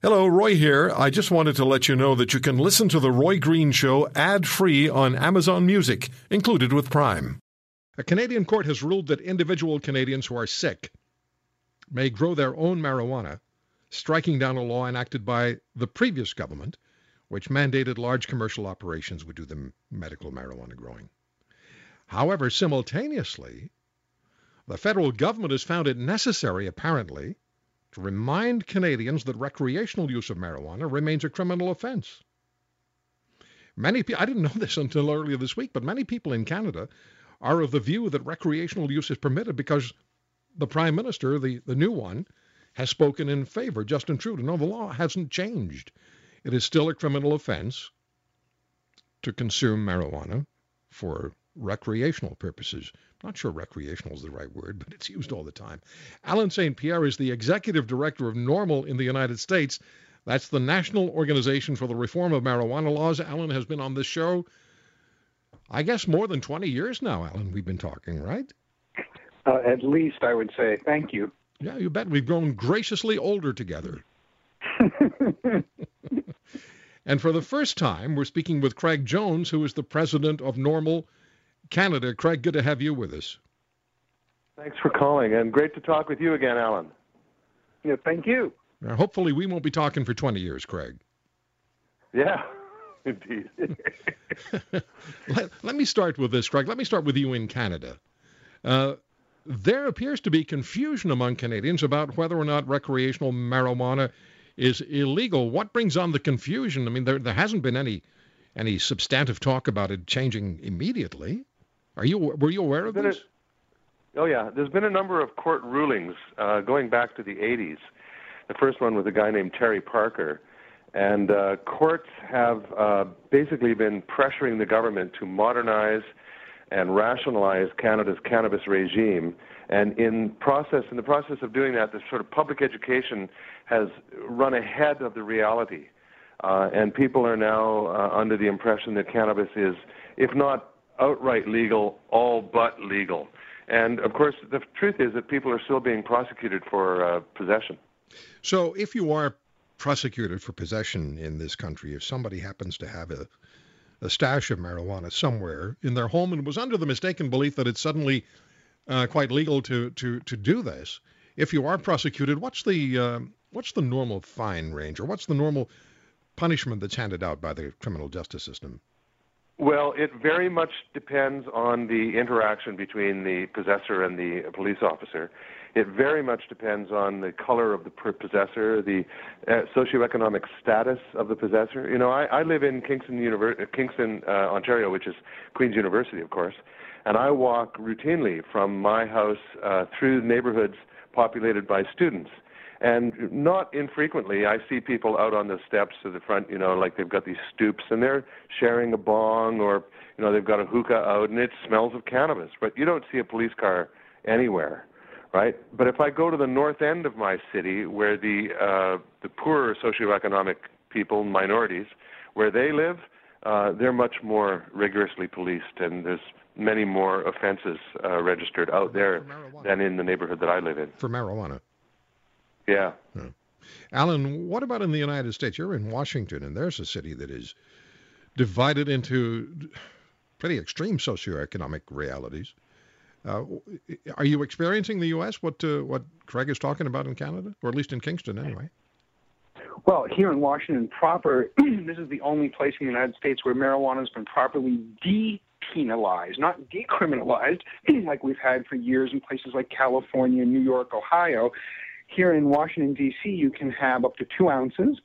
Hello, Roy here. I just wanted to let you know that you can listen to The Roy Green Show ad free on Amazon Music, included with Prime. A Canadian court has ruled that individual Canadians who are sick may grow their own marijuana, striking down a law enacted by the previous government, which mandated large commercial operations would do the medical marijuana growing. However, simultaneously, the federal government has found it necessary, apparently, to remind Canadians that recreational use of marijuana remains a criminal offense. Many people, I didn't know this until earlier this week, but many people in Canada are of the view that recreational use is permitted because the Prime Minister, the, the new one, has spoken in favor. Justin Trudeau. No, the law hasn't changed. It is still a criminal offense to consume marijuana for recreational purposes. Not sure recreational is the right word, but it's used all the time. Alan St. Pierre is the executive director of NORML in the United States. That's the National Organization for the Reform of Marijuana Laws. Alan has been on this show, I guess, more than 20 years now, Alan. We've been talking, right? Uh, at least, I would say. Thank you. Yeah, you bet. We've grown graciously older together. and for the first time, we're speaking with Craig Jones, who is the president of NORML Canada. Craig, good to have you with us. Thanks for calling, and great to talk with you again, Alan. Yeah, thank you. Now, hopefully, we won't be talking for 20 years, Craig. Yeah, indeed. let, let, me start with this, Craig. Let me start with you in Canada. Uh, there appears to be confusion among Canadians about whether or not recreational marijuana is illegal. What brings on the confusion? I mean, there, there hasn't been any any substantive talk about it changing immediately. Are you were you aware of this? A, oh yeah, there's been a number of court rulings uh, going back to the 80s. The first one was a guy named Terry Parker, and uh, courts have uh, basically been pressuring the government to modernize and rationalize Canada's cannabis regime. And in process, in the process of doing that, the sort of public education has run ahead of the reality. Uh, and people are now uh, under the impression that cannabis is, if not outright legal, all but legal. And of course, the truth is that people are still being prosecuted for uh, possession. So, if you are prosecuted for possession in this country, if somebody happens to have a, a stash of marijuana somewhere in their home and was under the mistaken belief that it's suddenly uh, quite legal to, to, to do this, if you are prosecuted, what's the uh, what's the normal fine range, or what's the normal punishment that's handed out by the criminal justice system? Well, it very much depends on the interaction between the possessor and the police officer. It very much depends on the color of the possessor, the uh, socioeconomic status of the possessor. You know, I, I live in Kingston, Univer- Kingston, uh, Ontario, which is Queen's University, of course, and I walk routinely from my house uh, through neighborhoods populated by students. And not infrequently, I see people out on the steps to the front, you know, like they've got these stoops and they're sharing a bong or, you know, they've got a hookah out and it smells of cannabis. But you don't see a police car anywhere, right? But if I go to the north end of my city where the, uh, the poorer socioeconomic people, minorities, where they live, uh, they're much more rigorously policed and there's many more offenses uh, registered out there than in the neighborhood that I live in. For marijuana. Yeah. Alan, what about in the United States? You're in Washington, and there's a city that is divided into pretty extreme socioeconomic realities. Uh, are you experiencing the U.S. what uh, what Craig is talking about in Canada, or at least in Kingston, anyway? Well, here in Washington proper, this is the only place in the United States where marijuana has been properly depenalized, not decriminalized, like we've had for years in places like California, New York, Ohio. Here in Washington, D.C., you can have up to two ounces.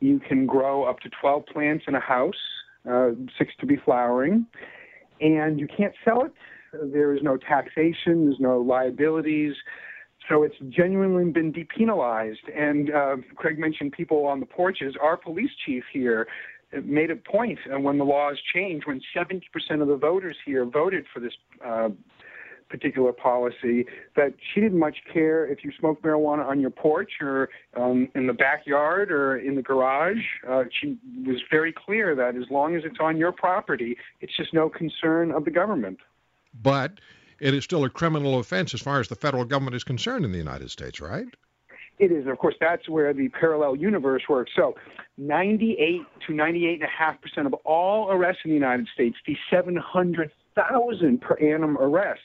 You can grow up to 12 plants in a house, uh, six to be flowering, and you can't sell it. There is no taxation, there's no liabilities. So it's genuinely been depenalized. And uh, Craig mentioned people on the porches. Our police chief here made a point uh, when the laws changed, when 70% of the voters here voted for this uh, particular policy that she didn't much care if you smoked marijuana on your porch or um, in the backyard or in the garage. Uh, she was very clear that as long as it's on your property, it's just no concern of the government. But it is still a criminal offense as far as the federal government is concerned in the United States, right? It is. and Of course, that's where the parallel universe works. So 98 to 98.5% of all arrests in the United States, the 700,000 per annum arrests,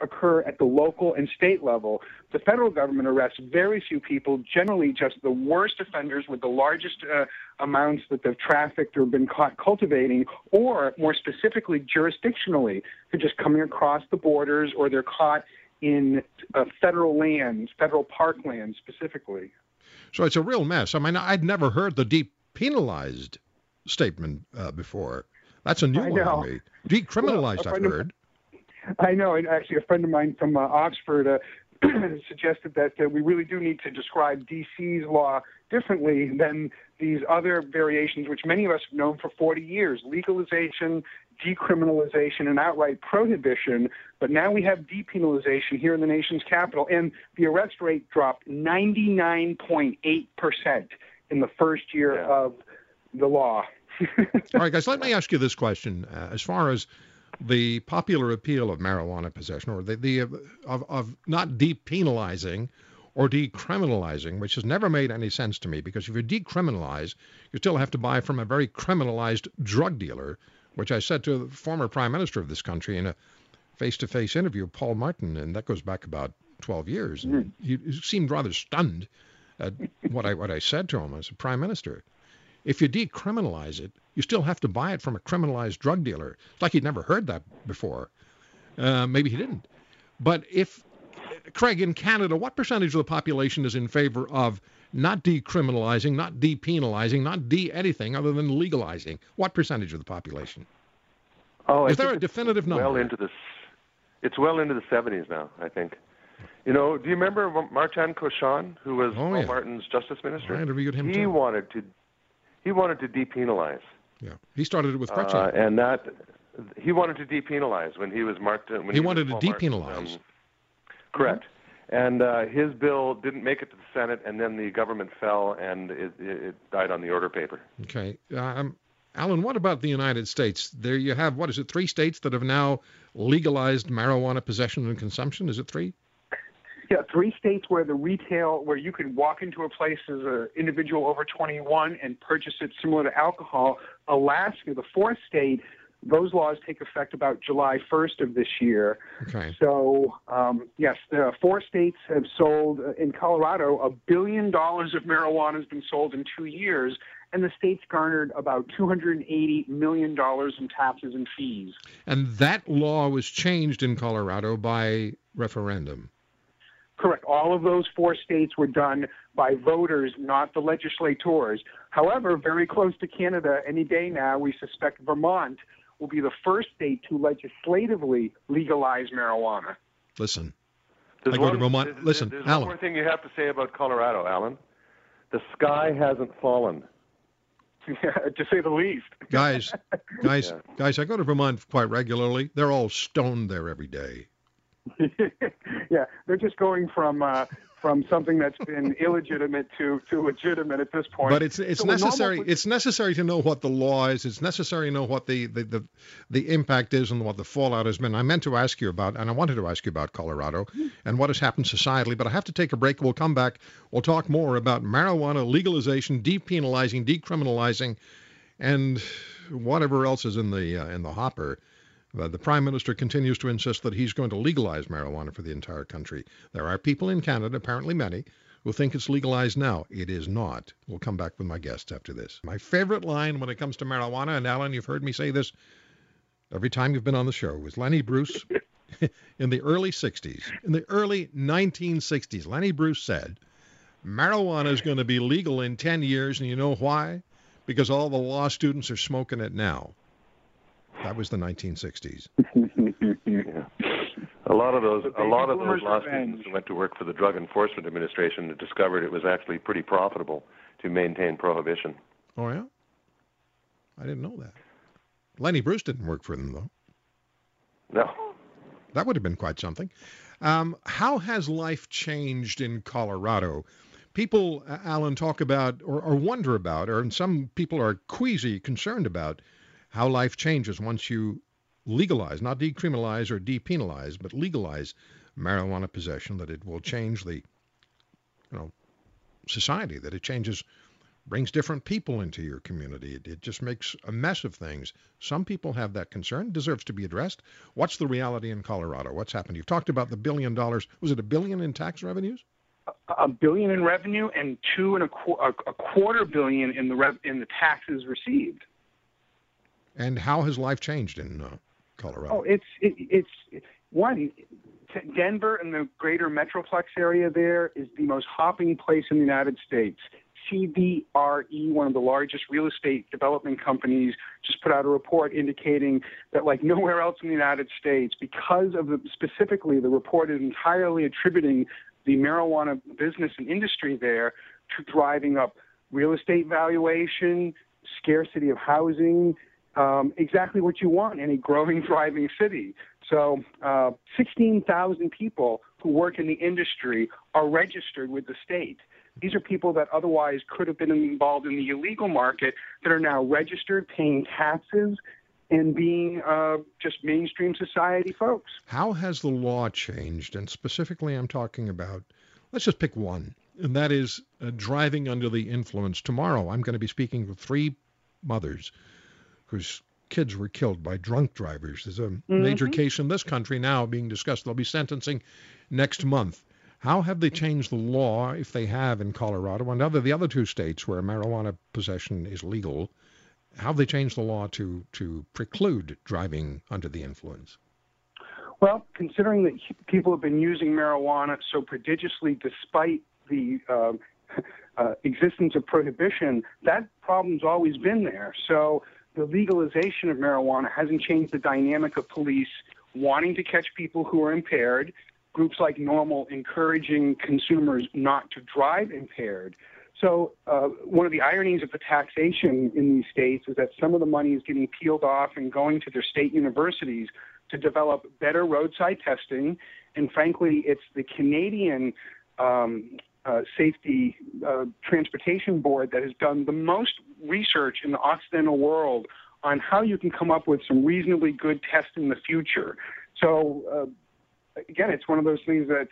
occur at the local and state level. The federal government arrests very few people, generally just the worst offenders with the largest uh, amounts that they've trafficked or been caught cultivating, or more specifically, jurisdictionally, they're just coming across the borders or they're caught in uh, federal lands, federal parklands specifically. So it's a real mess. I mean, I'd never heard the depenalized statement uh, before. That's a new one to me. Decriminalized, well, I've heard. I know. And actually, a friend of mine from uh, Oxford uh, suggested that uh, we really do need to describe D.C.'s law differently than these other variations, which many of us have known for 40 years legalization, decriminalization, and outright prohibition. But now we have depenalization here in the nation's capital, and the arrest rate dropped 99.8% in the first year yeah. of the law. All right, guys, let me ask you this question. Uh, as far as the popular appeal of marijuana possession, or the, the of, of not depenalizing or decriminalizing, which has never made any sense to me because if you decriminalize, you still have to buy from a very criminalized drug dealer, which I said to the former prime minister of this country in a face to face interview, Paul Martin, and that goes back about 12 years. Mm. He, he seemed rather stunned at what I, what I said to him as a prime minister. If you decriminalize it, you still have to buy it from a criminalized drug dealer. It's like he'd never heard that before. Uh, maybe he didn't. But if Craig, in Canada, what percentage of the population is in favor of not decriminalizing, not depenalizing, not de anything other than legalizing? What percentage of the population? Oh, is there a definitive number? Well into the, it's well into the 70s now. I think. You know, do you remember Martin Cauchon, who was oh, Paul yeah. Martin's justice minister? I interviewed him. He too. wanted to, he wanted to depenalize. Yeah, he started it with Chrétien. Uh, and that he wanted to depenalize when he was marked. When he, he wanted to depenalize. Um, Correct. And uh, his bill didn't make it to the Senate, and then the government fell, and it, it died on the order paper. Okay. Um, Alan, what about the United States? There you have, what is it, three states that have now legalized marijuana possession and consumption? Is it three? Yeah, three states where the retail, where you can walk into a place as an individual over 21 and purchase it similar to alcohol. Alaska, the fourth state, those laws take effect about July 1st of this year. Okay. So, um, yes, the four states have sold, uh, in Colorado, a billion dollars of marijuana has been sold in two years, and the states garnered about $280 million in taxes and fees. And that law was changed in Colorado by referendum. Correct. All of those four states were done by voters, not the legislators. However, very close to Canada, any day now, we suspect Vermont will be the first state to legislatively legalize marijuana. Listen, there's I go one, to Vermont. There's, Listen, there's Alan. one more thing you have to say about Colorado, Alan. The sky hasn't fallen. Yeah, to say the least. Guys, guys, yeah. guys, I go to Vermont quite regularly. They're all stoned there every day. yeah, they're just going from uh, from something that's been illegitimate to, to legitimate at this point. But it's it's so necessary normal... it's necessary to know what the law is. It's necessary to know what the, the, the, the impact is and what the fallout has been. I meant to ask you about and I wanted to ask you about Colorado and what has happened societally, but I have to take a break. We'll come back. We'll talk more about marijuana legalization, depenalizing, decriminalizing, and whatever else is in the uh, in the hopper. Uh, the Prime Minister continues to insist that he's going to legalize marijuana for the entire country. There are people in Canada, apparently many, who think it's legalized now. It is not. We'll come back with my guests after this. My favorite line when it comes to marijuana, and Alan, you've heard me say this every time you've been on the show, was Lenny Bruce in the early 60s. In the early 1960s, Lenny Bruce said, marijuana is going to be legal in 10 years, and you know why? Because all the law students are smoking it now. That was the 1960s. yeah. A lot of those, a lot of those law students who went to work for the Drug Enforcement Administration discovered it was actually pretty profitable to maintain prohibition. Oh yeah, I didn't know that. Lenny Bruce didn't work for them though. No. That would have been quite something. Um, how has life changed in Colorado? People, Alan, talk about or, or wonder about, or some people are queasy, concerned about how life changes once you legalize, not decriminalize or depenalize, but legalize marijuana possession, that it will change the, you know, society, that it changes, brings different people into your community. It, it just makes a mess of things. Some people have that concern, deserves to be addressed. What's the reality in Colorado? What's happened? You've talked about the billion dollars. Was it a billion in tax revenues? A billion in revenue and two and a, qu- a quarter billion in the rev- in the taxes received. And how has life changed in uh, Colorado? Oh, it's it, it's one. Denver and the greater metroplex area there is the most hopping place in the United States. CBRE, one of the largest real estate development companies, just put out a report indicating that, like nowhere else in the United States, because of the specifically the report is entirely attributing the marijuana business and industry there to driving up real estate valuation, scarcity of housing, um, exactly what you want in a growing, thriving city. So, uh, 16,000 people who work in the industry are registered with the state. These are people that otherwise could have been involved in the illegal market that are now registered, paying taxes, and being uh, just mainstream society folks. How has the law changed? And specifically, I'm talking about, let's just pick one, and that is uh, driving under the influence. Tomorrow, I'm going to be speaking with three mothers whose kids were killed by drunk drivers. There's a mm-hmm. major case in this country now being discussed. They'll be sentencing next month. How have they changed the law, if they have, in Colorado and other the other two states where marijuana possession is legal? How have they changed the law to to preclude driving under the influence? Well, considering that people have been using marijuana so prodigiously, despite the uh, uh, existence of prohibition, that problem's always been there. So the legalization of marijuana hasn't changed the dynamic of police wanting to catch people who are impaired, groups like NORML encouraging consumers not to drive impaired. So, uh, one of the ironies of the taxation in these states is that some of the money is getting peeled off and going to their state universities to develop better roadside testing. And frankly, it's the Canadian um, uh, Safety uh, Transportation Board that has done the most research in the Occidental world on how you can come up with some reasonably good tests in the future. So, uh, again, it's one of those things that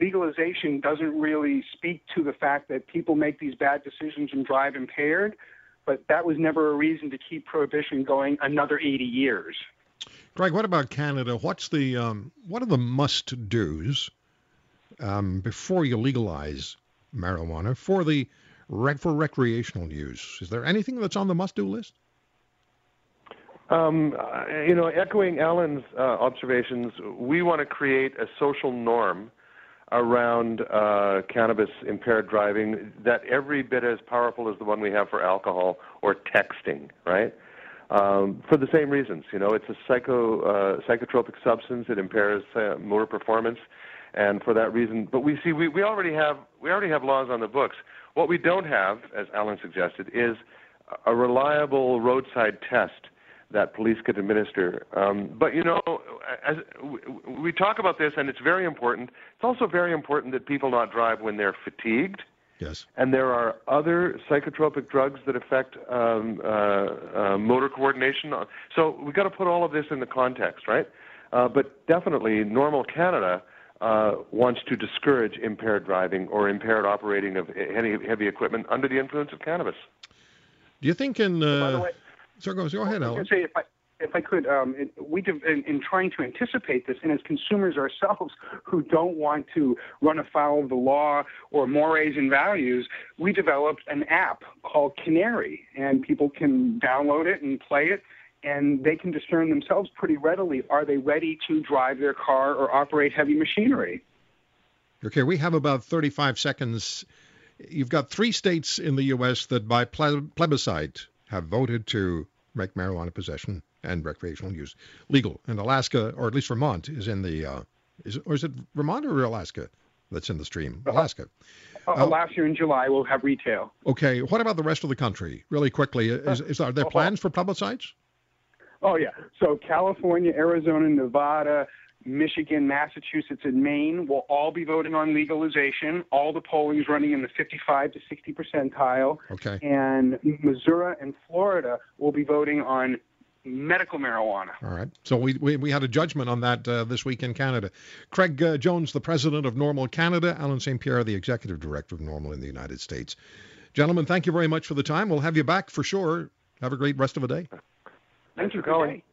legalization doesn't really speak to the fact that people make these bad decisions and drive impaired, but that was never a reason to keep prohibition going another 80 years. Greg, what about Canada? What's the um, what are the must dos um, before you legalize marijuana for the for recreational use? Is there anything that's on the must-do list? Um, you know, echoing Alan's uh, observations, we want to create a social norm around uh, cannabis impaired driving that every bit as powerful as the one we have for alcohol or texting, right? Um, for the same reasons, you know, it's a psycho uh, psychotropic substance. It impairs uh, motor performance and for that reason, but we see we, we already have we already have laws on the books. What we don't have, as Alan suggested, is a reliable roadside test that police could administer. Um, but you know, as we talk about this, and it's very important. It's also very important that people not drive when they're fatigued. Yes. And there are other psychotropic drugs that affect um, uh, uh, motor coordination. So we've got to put all of this in the context, right? Uh, but definitely, NORML Canada uh, wants to discourage impaired driving or impaired operating of heavy, heavy equipment under the influence of cannabis. Do you think in? Uh, By the way, so go, go ahead, Alan. Say if I, if I could, um, it, we in, in, trying to anticipate this, and as consumers ourselves who don't want to run afoul of the law or mores and values, we developed an app called Canary, and people can download it and play it and they can discern themselves pretty readily are they ready to drive their car or operate heavy machinery? Okay, we have about 35 seconds. You've got three states in the U.S. that by plebiscite have voted to make marijuana possession and recreational use legal. And Alaska, or at least Vermont, is in the, uh, is, or is it Vermont or Alaska that's in the stream? Uh-huh. Alaska. Uh, uh, last year in July, we'll have retail. Okay, what about the rest of the country? Really quickly, is, is are there uh-huh. plans for plebiscites? Oh yeah. So California, Arizona, Nevada, Michigan, Massachusetts, and Maine will all be voting on legalization. All the polling is running in the 55 to 60 percentile. Okay. And Missouri and Florida will be voting on medical marijuana. All right. So we, we, we had a judgment on that uh, this week in Canada. Craig uh, Jones, the president of NORML Canada, Alan St. Pierre, the executive director of NORML in the United States. Gentlemen, thank you very much for the time. We'll have you back for sure. Have a great rest of the day. Thanks for calling.